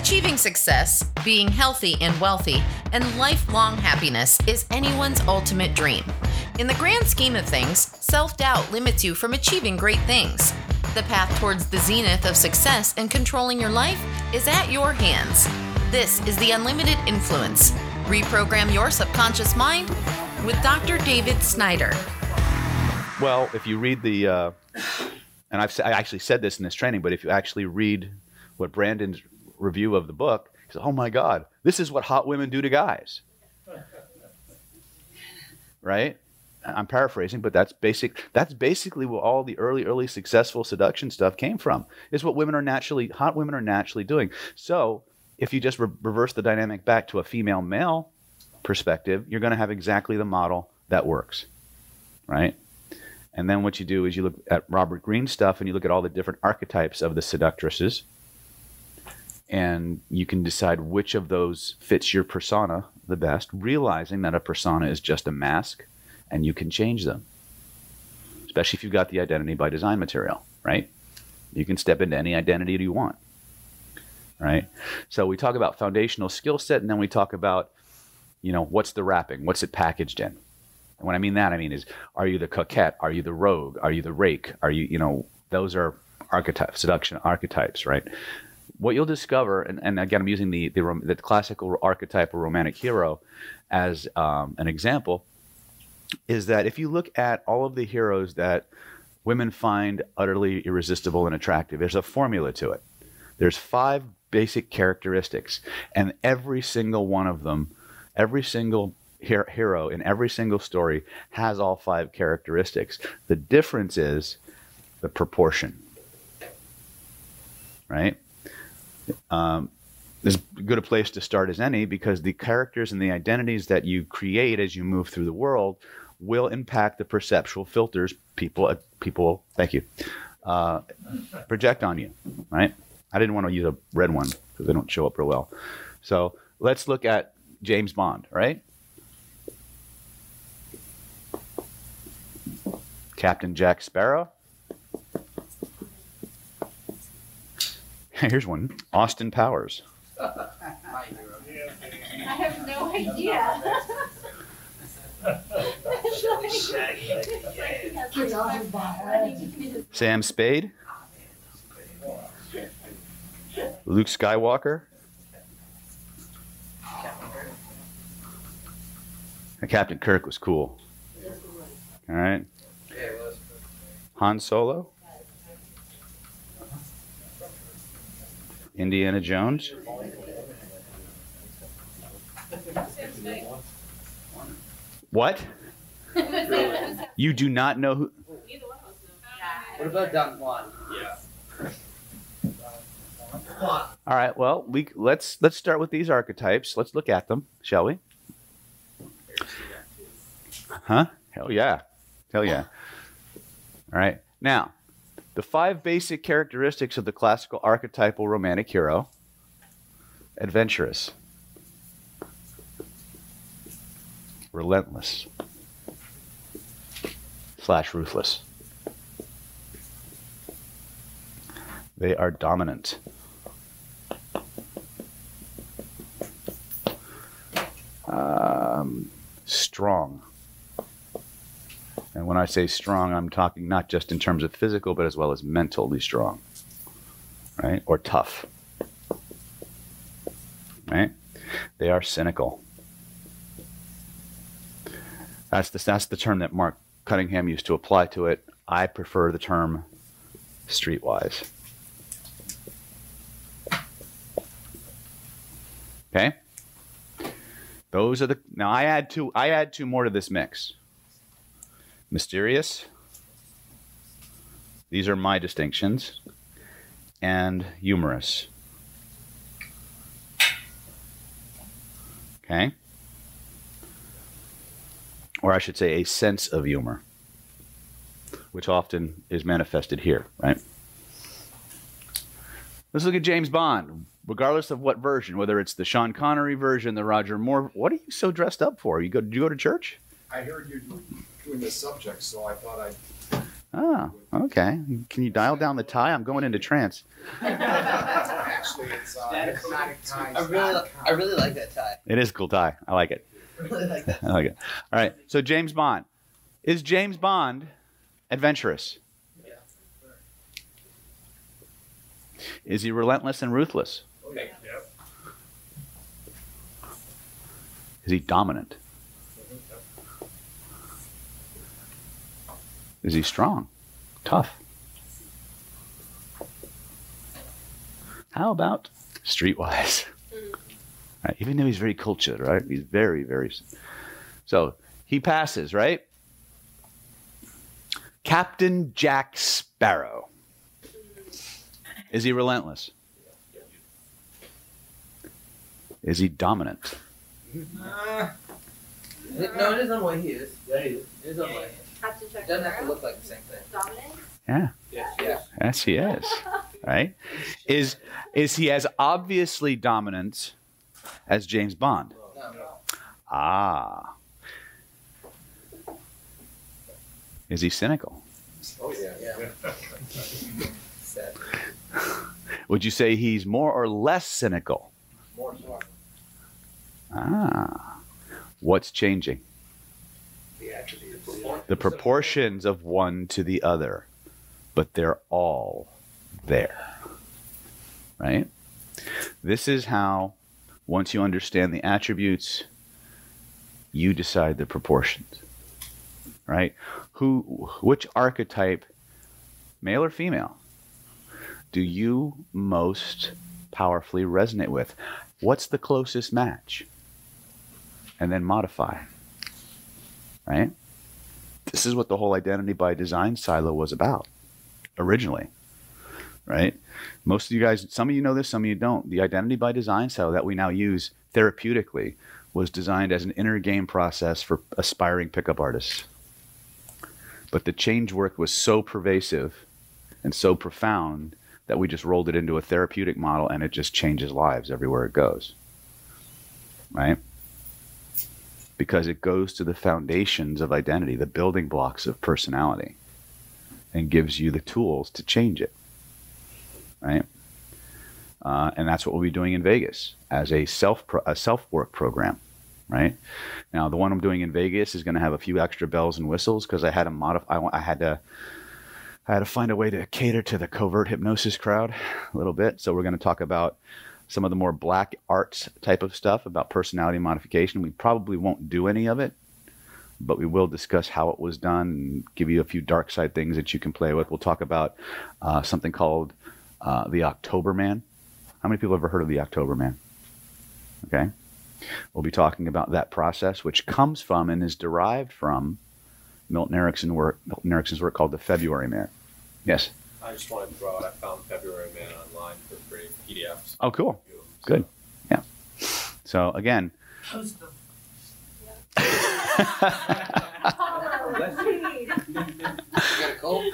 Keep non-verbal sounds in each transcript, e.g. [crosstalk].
Achieving success, being healthy and wealthy, and lifelong happiness is anyone's ultimate dream. In the grand scheme of things, self doubt limits you from achieving great things. The path towards the zenith of success and controlling your life is at your hands. This is the Unlimited Influence. Reprogram your subconscious mind with Dr. David Snyder. Well, if you read the, uh, and I've I actually said this in this training, but if you actually read what Brandon's review of the book, he said, "Oh my God, this is what hot women do to guys." right? I'm paraphrasing, but that's basic. That's basically where all the early, early successful seduction stuff came from. Is what women are naturally, hot women are naturally doing. So if you just re- reverse the dynamic back to a female male perspective, you're going to have exactly the model that works, right? And then what you do is you look at Robert Greene stuff and you look at all the different archetypes of the seductresses, and you can decide which of those fits your persona the best, realizing that a persona is just a mask and you can change them. Especially if you've got the identity by design material, right? You can step into any identity you want. Right? So we talk about foundational skill set and then we talk about, you know, what's the wrapping? What's it packaged in? And when I mean that, I mean is are you the coquette? Are you the rogue? Are you the rake? Are you, you know, those are archetypes, seduction archetypes, right? What you'll discover, and, and again, I'm using the, the, the classical archetype or romantic hero as um, an example, is that if you look at all of the heroes that women find utterly irresistible and attractive, there's a formula to it. There's five basic characteristics, and every single one of them, every single hero in every single story has all five characteristics. The difference is the proportion, right? Um, as good a place to start as any because the characters and the identities that you create as you move through the world will impact the perceptual filters people uh, people thank you uh, project on you right? I didn't want to use a red one because they don't show up real well. So let's look at james bond right? Captain jack sparrow [laughs] here's one austin powers I have no idea. [laughs] Sam Spade, Luke Skywalker, Captain Kirk was cool. All right. Han Solo, Indiana Jones. What? you do not know who? What about Don Juan? Yeah. All right. Well, we let's let's start with these archetypes. Let's look at them, shall we? Huh? Hell yeah. Hell yeah. All right. Now, the five basic characteristics of the classical archetypal romantic hero adventurous, relentless, slash ruthless. They are dominant. Um, strong. And when I say strong, I'm talking not just in terms of physical, but as well as mentally strong, right? Or tough, right? They are cynical. That's the, that's the term that Mark Cunningham used to apply to it. I prefer the term streetwise. Okay? Those are the now I add two I add two more to this mix. Mysterious. These are my distinctions. And humorous. Okay? Or I should say a sense of humor, which often is manifested here, right? Let's look at James Bond regardless of what version, whether it's the Sean Connery version, the Roger Moore. What are you so dressed up for? You go? Did you go to church? I heard you doing this subject, so I thought I'd. Oh, okay. Can you dial down the tie? I'm going into trance. Actually, it's uh, That is diplomatic ties. I really, I really like that tie. It is a cool tie. I like it. [laughs] I really like that. I like it. All right. So James Bond. Is James Bond adventurous? Yeah. Is he relentless and ruthless? Okay. Yep. Is he dominant? Is he strong? Tough? How about streetwise? [laughs] Right, even though he's very cultured, right? He's very, very. So he passes, right? Captain Jack Sparrow. Is he relentless? Is he dominant? Uh, no, it is on way he is. Yeah, he is. It is on way. Captain It doesn't have to Sparrow? look like the same thing. Yeah. Yes. Yeah. Yes, he is. [laughs] Right? Is is he as obviously dominant as James Bond? No, no. Ah. Is he cynical? Oh yeah. Yeah. [laughs] Would you say he's more or less cynical? More so. Ah. What's changing? The proportions of one to the other, but they're all there. Right? This is how, once you understand the attributes, you decide the proportions. Right? Who, which archetype, male or female, do you most powerfully resonate with? What's the closest match? And then modify. Right? This is what the whole identity by design silo was about originally. Right? Most of you guys, some of you know this, some of you don't. The identity by design silo that we now use therapeutically was designed as an inner game process for aspiring pickup artists. But the change work was so pervasive and so profound that we just rolled it into a therapeutic model and it just changes lives everywhere it goes. Right? Because it goes to the foundations of identity, the building blocks of personality, and gives you the tools to change it. Right? Uh, and that's what we'll be doing in Vegas as a self pro- a self work program. Right now, the one I'm doing in Vegas is going to have a few extra bells and whistles because I had to modify. I, I had to I had to find a way to cater to the covert hypnosis crowd a little bit. So we're going to talk about some of the more black arts type of stuff about personality modification. We probably won't do any of it, but we will discuss how it was done and give you a few dark side things that you can play with. We'll talk about uh, something called uh, the October Man. How many people have ever heard of the October Man? Okay. We'll be talking about that process, which comes from and is derived from Milton Erickson work, Milton Erickson's work called the February Man. Yes. I just wanted to throw out, I found February Man free, PDFs. Oh, cool. Good. Yeah. So again, Post them. Follow, lead. You got a cold?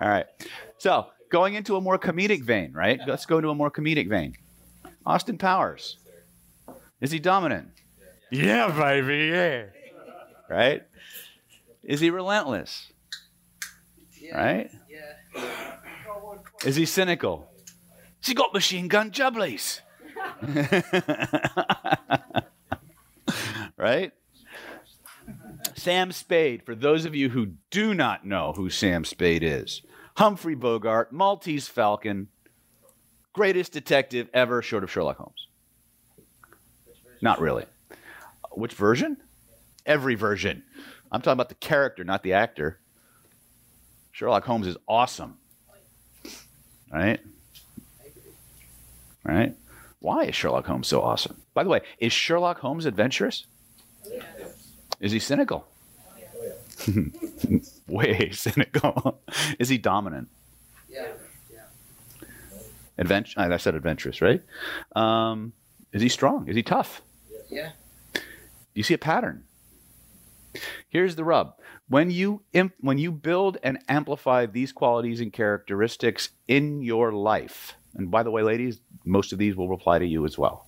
All right. So going into a more comedic vein, right? Let's go into a more comedic vein. Austin Powers. Is he dominant? Yeah, baby. Yeah. Right? Is he relentless? Right? Is he cynical? Has he got machine gun jubblies? [laughs] right? Sam Spade, for those of you who do not know who Sam Spade is, Humphrey Bogart, Maltese Falcon, greatest detective ever, short of Sherlock Holmes. Not really. Which version? Every version. I'm talking about the character, not the actor. Sherlock Holmes is awesome. Right? Right? Why is Sherlock Holmes so awesome? By the way, is Sherlock Holmes adventurous? Is he cynical? [laughs] Way cynical. [laughs] is he dominant? Yeah. Advent- I said adventurous, right? Um, is he strong? Is he tough? Yeah. Do you see a pattern? Here's the rub. When you imp- when you build and amplify these qualities and characteristics in your life, and by the way, ladies, most of these will apply to you as well.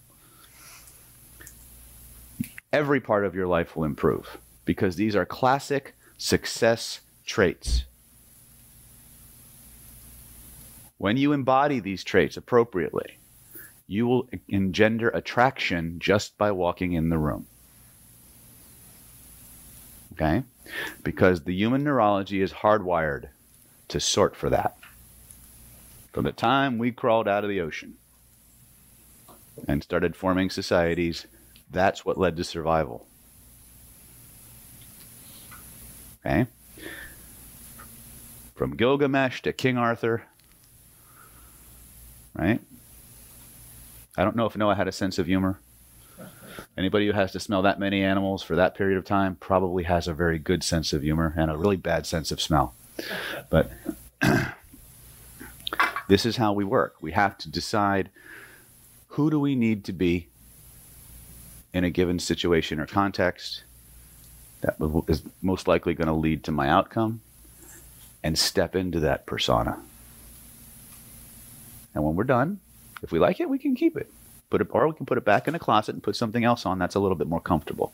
Every part of your life will improve. because these are classic success traits. When you embody these traits appropriately, you will engender attraction just by walking in the room. Okay? Because the human neurology is hardwired to sort for that. From the time we crawled out of the ocean and started forming societies, that's what led to survival. Okay? From Gilgamesh to King Arthur, right? I don't know if Noah had a sense of humor. Anybody who has to smell that many animals for that period of time probably has a very good sense of humor and a really bad sense of smell. But [clears throat] this is how we work. We have to decide who do we need to be in a given situation or context that is most likely going to lead to my outcome and step into that persona. And when we're done, if we like it, we can keep it. Put it or we can put it back in the closet and put something else on that's a little bit more comfortable.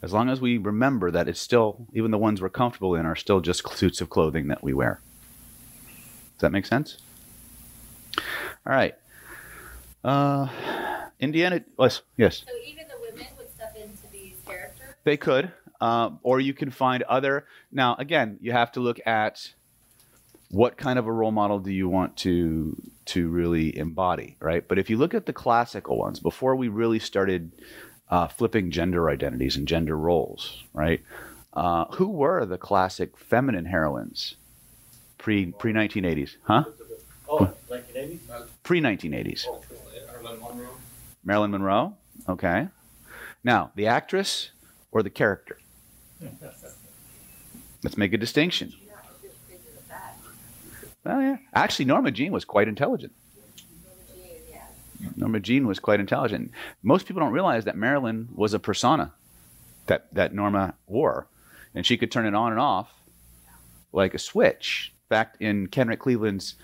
As long as we remember that it's still, even the ones we're comfortable in are still just suits of clothing that we wear. Does that make sense? All right. Uh, Indiana, yes, yes. So even the women would step into these characters? They could. Uh, or you can find other. Now, again, you have to look at what kind of a role model do you want to to really embody, right? But if you look at the classical ones, before we really started uh, flipping gender identities and gender roles, right? Uh, who were the classic feminine heroines pre pre 1980s? Huh? Oh, 1980s? Pre 1980s. Oh, Marilyn Monroe. Marilyn Monroe. Okay. Now, the actress or the character? [laughs] Let's make a distinction. Oh yeah. Actually, Norma Jean was quite intelligent. Norma Jean was quite intelligent. Most people don't realize that Marilyn was a persona that, that Norma wore, and she could turn it on and off like a switch. In fact, in Kenrick Cleveland's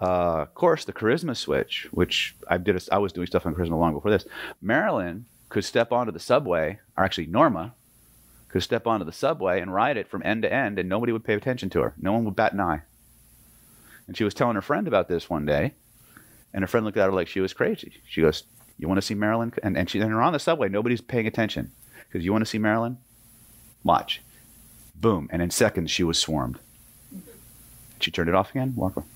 uh, course, the Charisma Switch, which I did, a, I was doing stuff on Charisma long before this. Marilyn could step onto the subway, or actually Norma could step onto the subway and ride it from end to end, and nobody would pay attention to her. No one would bat an eye. And she was telling her friend about this one day, and her friend looked at her like she was crazy. She goes, "You want to see Marilyn?" And and, she, and they're on the subway. Nobody's paying attention because you want to see Marilyn. Watch, boom, and in seconds she was swarmed. She turned it off again. Walk away.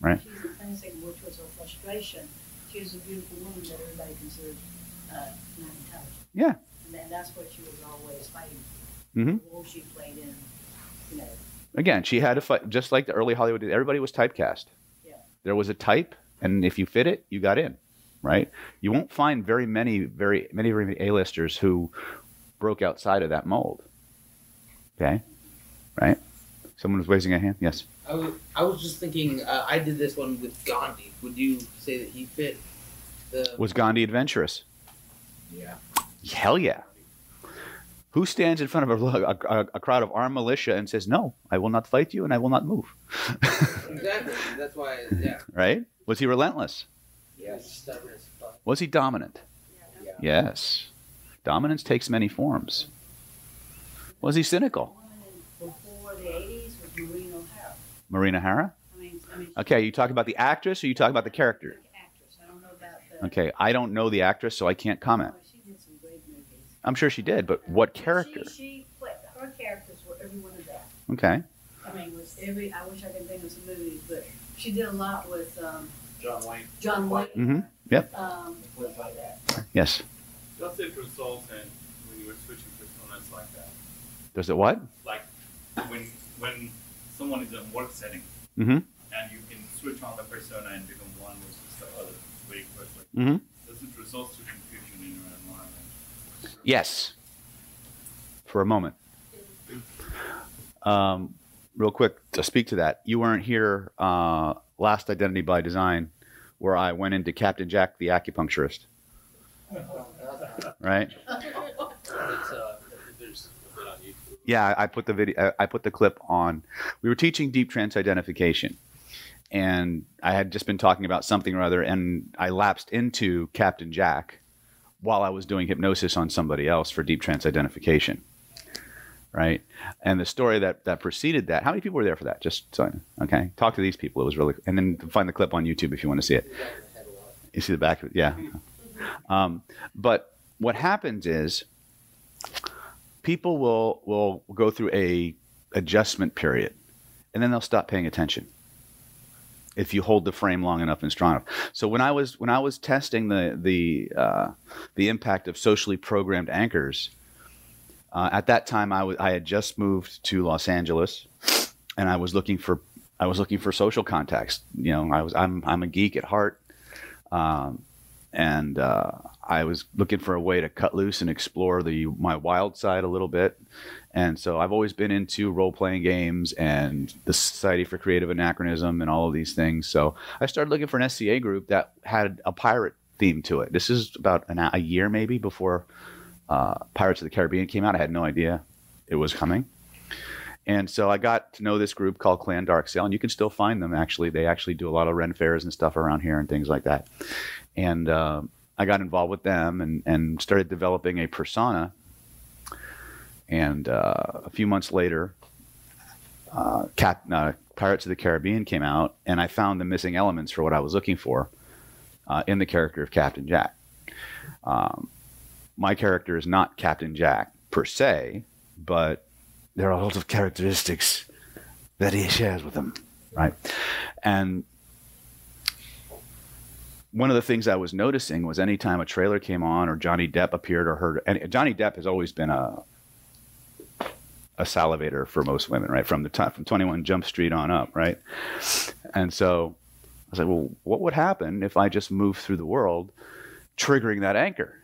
Right. She's classic, which was her frustration. She was a beautiful woman that everybody considered uh, not intelligent. Yeah. And that's what she was always fighting. hmm The role she played in, Again, she had a fight just like the early Hollywood. did. Everybody was typecast. Yeah. There was a type, and if you fit it, you got in. Right. You won't find very many, very many, very many A-listers who broke outside of that mold. Okay. Right. Someone was raising a hand. Yes. I was, I was just thinking, uh, I did this one with Gandhi. Would you say that he fit the. Was Gandhi adventurous? Yeah. Hell yeah. Who stands in front of [laughs] a, a, a crowd of armed militia and says, "No, I will not fight you, and I will not move"? [laughs] Exactly. That's why, yeah. right? Was he relentless? Yes. Stubborn as fuck. Was he dominant? Yeah. Yes. Dominance takes many forms. Was he cynical? before the 80s was Maureen O'Hara. Marina Hara? I mean, I mean, Okay, you talk about the actress or you talk about the character? she's actress. I don't know about the. Okay, I don't know the actress, so I can't comment. Oh, she did some great movies. I'm sure she did, but what character? She, she played, her characters were every one of that. Okay. I mean, was every, I wish I could think of some movies, but she did a lot with, um, John Wayne. John Wayne. Mhm. Yep. Um, Was like that. Yes. Does it result in when you were switching personas like that? Does it what? like when when someone is in a work setting Mm-hmm. and you can switch on the persona and become one versus the other very quickly. Mm-hmm. Does it result to confusion in your environment? Yes. For a moment. Um, real quick to speak to that, you weren't here uh, last Identity by Design, where I went into Captain Jack the acupuncturist, right? [laughs] Uh, there's a bit on YouTube. Yeah, I put the video. I put the clip on. We were teaching deep trance identification, and I had just been talking about something or other, and I lapsed into Captain Jack while I was doing hypnosis on somebody else for deep trance identification. right? And the story that that preceded that. How many people were there for that? Just so okay. Talk to these people. It was really, and then find the clip on YouTube if you want to see it. You see the back of it, yeah. Um, but what happens is people will will go through a adjustment period, and then they'll stop paying attention if you hold the frame long enough and strong enough. So when I was when I was testing the the uh, the impact of socially programmed anchors, uh, at that time I had just moved to Los Angeles, and I was looking for I was looking for social contacts. You know, I was I'm I'm a geek at heart, um, and uh, I was looking for a way to cut loose and explore the my wild side a little bit. And so I've always been into role playing games and the Society for Creative Anachronism and all of these things. So I started looking for an SCA group that had a pirate theme to it. This is about an, a year maybe before uh, Pirates of the Caribbean came out. I had no idea it was coming. And so I got to know this group called Clan Dark Sail, and you can still find them actually. They actually do a lot of Ren fairs and stuff around here and things like that. And uh, I got involved with them and, and started developing a persona and uh, a few months later, uh, Cap, uh, Pirates of the Caribbean came out, and I found the missing elements for what I was looking for uh, in the character of Captain Jack. Um, my character is not Captain Jack per se, but there are a lot of characteristics that he shares with him, right? And one of the things I was noticing was anytime a trailer came on or Johnny Depp appeared or heard, and Johnny Depp has always been a a salivator for most women, right? From the time from 21 Jump Street on up, right? And so I was like, well, what would happen if I just moved through the world triggering that anchor?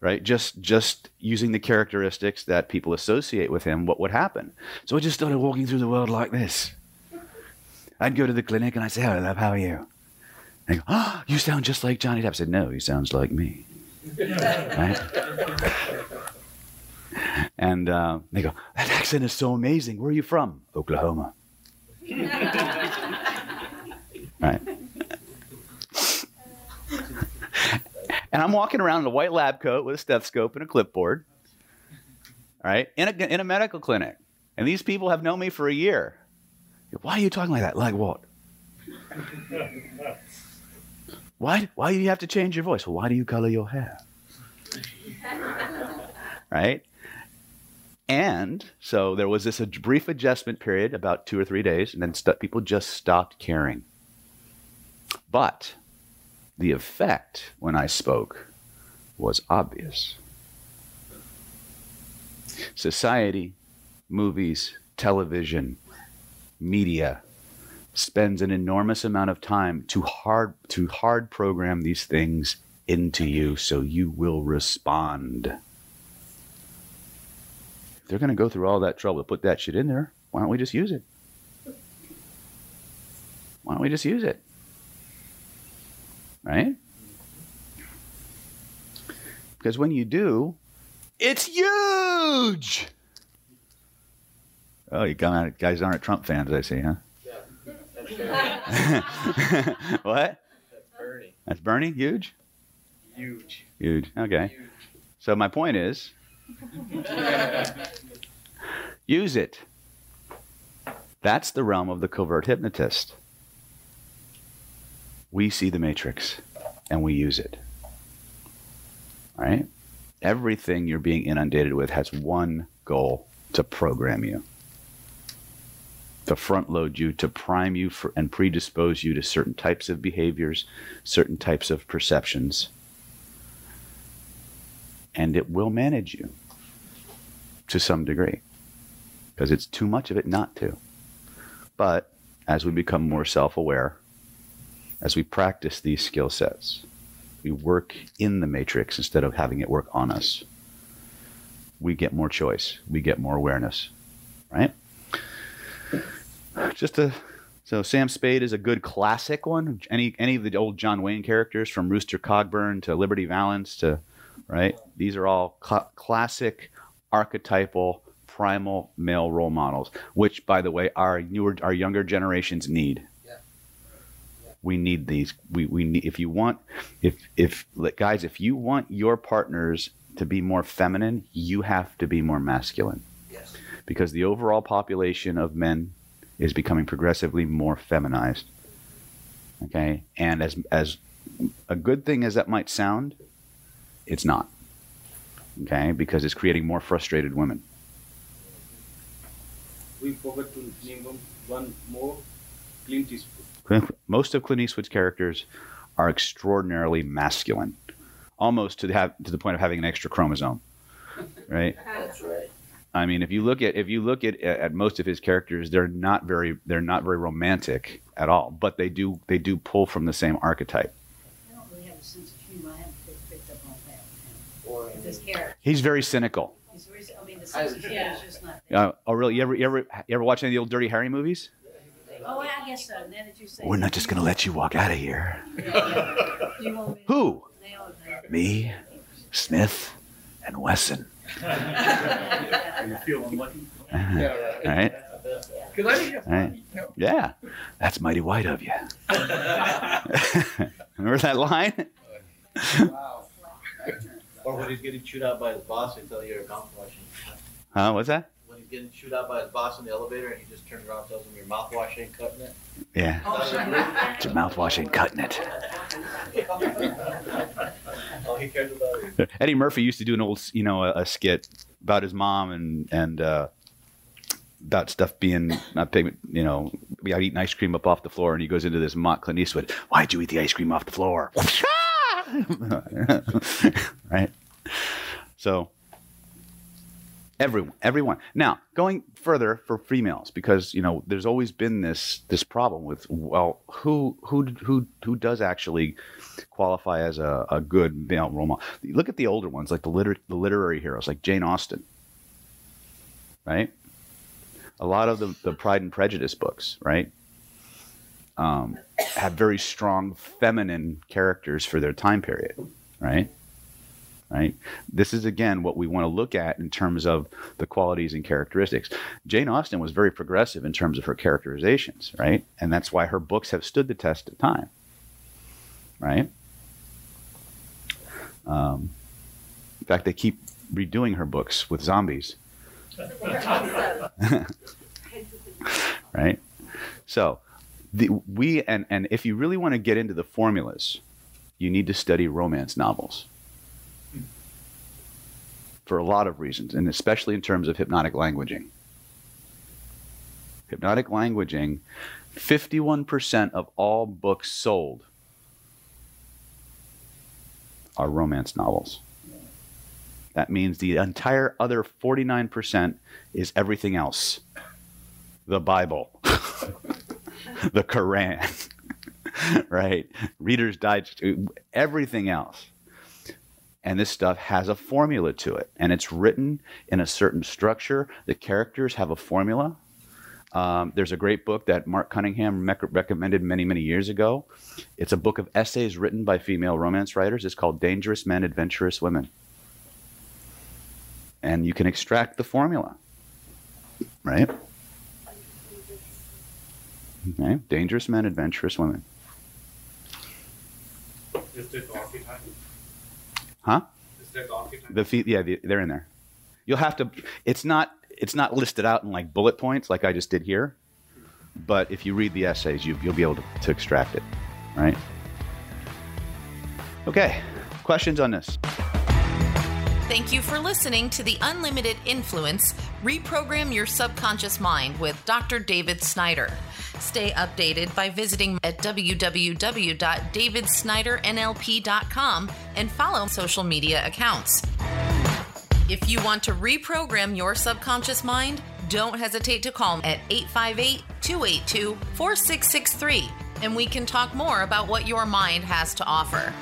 Right? Just just using the characteristics that people associate with him, what would happen? So I just started walking through the world like this. I'd go to the clinic and I'd say, Hello, love, how are you? And go, Oh, you sound just like Johnny Depp. I said, No, he sounds like me. [laughs] right? And uh, they go, That accent is so amazing. Where are you from? Oklahoma. [laughs] right. and I'm walking around in a white lab coat with a stethoscope and a clipboard, right, in a, in a medical clinic. And these people have known me for a year. Why are you talking like that? Like what? [laughs] Why, why do you have to change your voice? Well, why do you color your hair? [laughs] right? And so there was this brief adjustment period, about two or three days, and then st- people just stopped caring. But the effect when I spoke was obvious. Society, movies, television, media spends an enormous amount of time to hard to hard program these things into you so you will respond they're going to go through all that trouble to put that shit in there. Why don't we just use it? Why don't we just use it? Right? Because when you do, it's huge. Oh, you guys aren't Trump fans, I see, huh? Yeah. [laughs] what? That's Bernie. That's Bernie? Huge? Huge. Huge. Okay. Huge. So my point is [laughs] use it. That's the realm of the covert hypnotist. We see the matrix and we use it. All right? Everything you're being inundated with has one goal to program you, to front load you, to prime you for, and predispose you to certain types of behaviors, certain types of perceptions. And it will manage you to some degree because it's too much of it not to. But as we become more self aware, as we practice these skill sets, we work in the matrix instead of having it work on us. We get more choice, we get more awareness, right? Just a so Sam Spade is a good classic one. Any any of the old John Wayne characters from Rooster Cogburn to Liberty Valance to right? These are all cl- classic archetypal primal male role models, which, by the way, our newer, our younger generations need. Yeah. We need these. We, we need. If you want, if if like, guys, if you want your partners to be more feminine, you have to be more masculine. Yes. Because the overall population of men is becoming progressively more feminized. Okay? And as as a good thing as that might sound, it's not. Okay? Because it's creating more frustrated women. We forgot to name one, one more Clint Eastwood. Most of Clint Eastwood's characters are extraordinarily masculine, almost to the, have, to the point of having an extra chromosome, [laughs] right? That's right. I mean, if you look at if you look at at most of his characters, they're not very they're not very romantic at all, but they do they do pull from the same archetype. I don't really have a sense of humor. I haven't picked- picked up on that. Or With this character. He's very cynical. He's very, I mean, the sense of humor is just not there. Uh, oh, really? You ever you ever you ever watch any of the old Dirty Harry movies? Oh, I guess so. Now that you say. We're not just gonna let you walk out of here. Yeah, [laughs] yeah. You want me to Who? Me, Smith, and Wesson. [laughs] Are you feeling lucky? Yeah. All right. Because I didn't have Right. Yeah, that's mighty white of you. [laughs] Remember that line? Wow. Or when he's getting chewed out by his boss, you you're mouthwashing. Huh? What's that? When he's getting chewed out by his boss in the elevator and he just turns around and tells him your mouthwash ain't cutting it. Yeah. It's your mouthwash ain't cutting it. All he cares about is Eddie Murphy used to do an old, you know, a, a skit about his mom and and uh, about stuff being not paying, you know, about eating ice cream up off the floor, and he goes into this mock Clint Eastwood. Why'd you eat the ice cream off the floor? [laughs] right. So everyone, everyone. Now going further for females, because you know, there's always been this this problem with well, who who who who does actually qualify as a, a good male role model. Look at the older ones, like the liter- the literary heroes, like Jane Austen. Right. A lot of the, the Pride and Prejudice books, right, um, have very strong feminine characters for their time period, right? Right. This is again what we want to look at in terms of the qualities and characteristics. Jane Austen was very progressive in terms of her characterizations, right? And that's why her books have stood the test of time, right? Um, in fact, they keep redoing her books with zombies, [laughs] [laughs] right? So, the, we and and if you really want to get into the formulas, you need to study romance novels for a lot of reasons, and especially in terms of hypnotic languaging. Hypnotic languaging, 51% of all books sold are romance novels. That means the entire other 49% is everything else the Bible, [laughs] [laughs] the Quran, [laughs] right? Reader's Digest, everything else. And this stuff has a formula to it, and it's written in a certain structure. The characters have a formula. Um, there's a great book that Mark Cunningham mec- recommended many, many years ago. It's a book of essays written by female romance writers. It's called Dangerous Men, Adventurous Women. And you can extract the formula, right? Okay. Dangerous Men, Adventurous Women. Is it archetype? Huh? Is that archetype? The feet, yeah, the, they're in there. You'll have to. It's not. It's not listed out in like bullet points like I just did here. But if you read the essays, you, you'll be able to, to extract it, right? Okay. Questions on this? Thank you for listening to the Unlimited Influence Reprogram Your Subconscious Mind with Dr. David Snyder. Stay updated by visiting at www.davidsnydernlp.com and follow social media accounts. If you want to reprogram your subconscious mind, don't hesitate to call at 858 282 4663 and we can talk more about what your mind has to offer.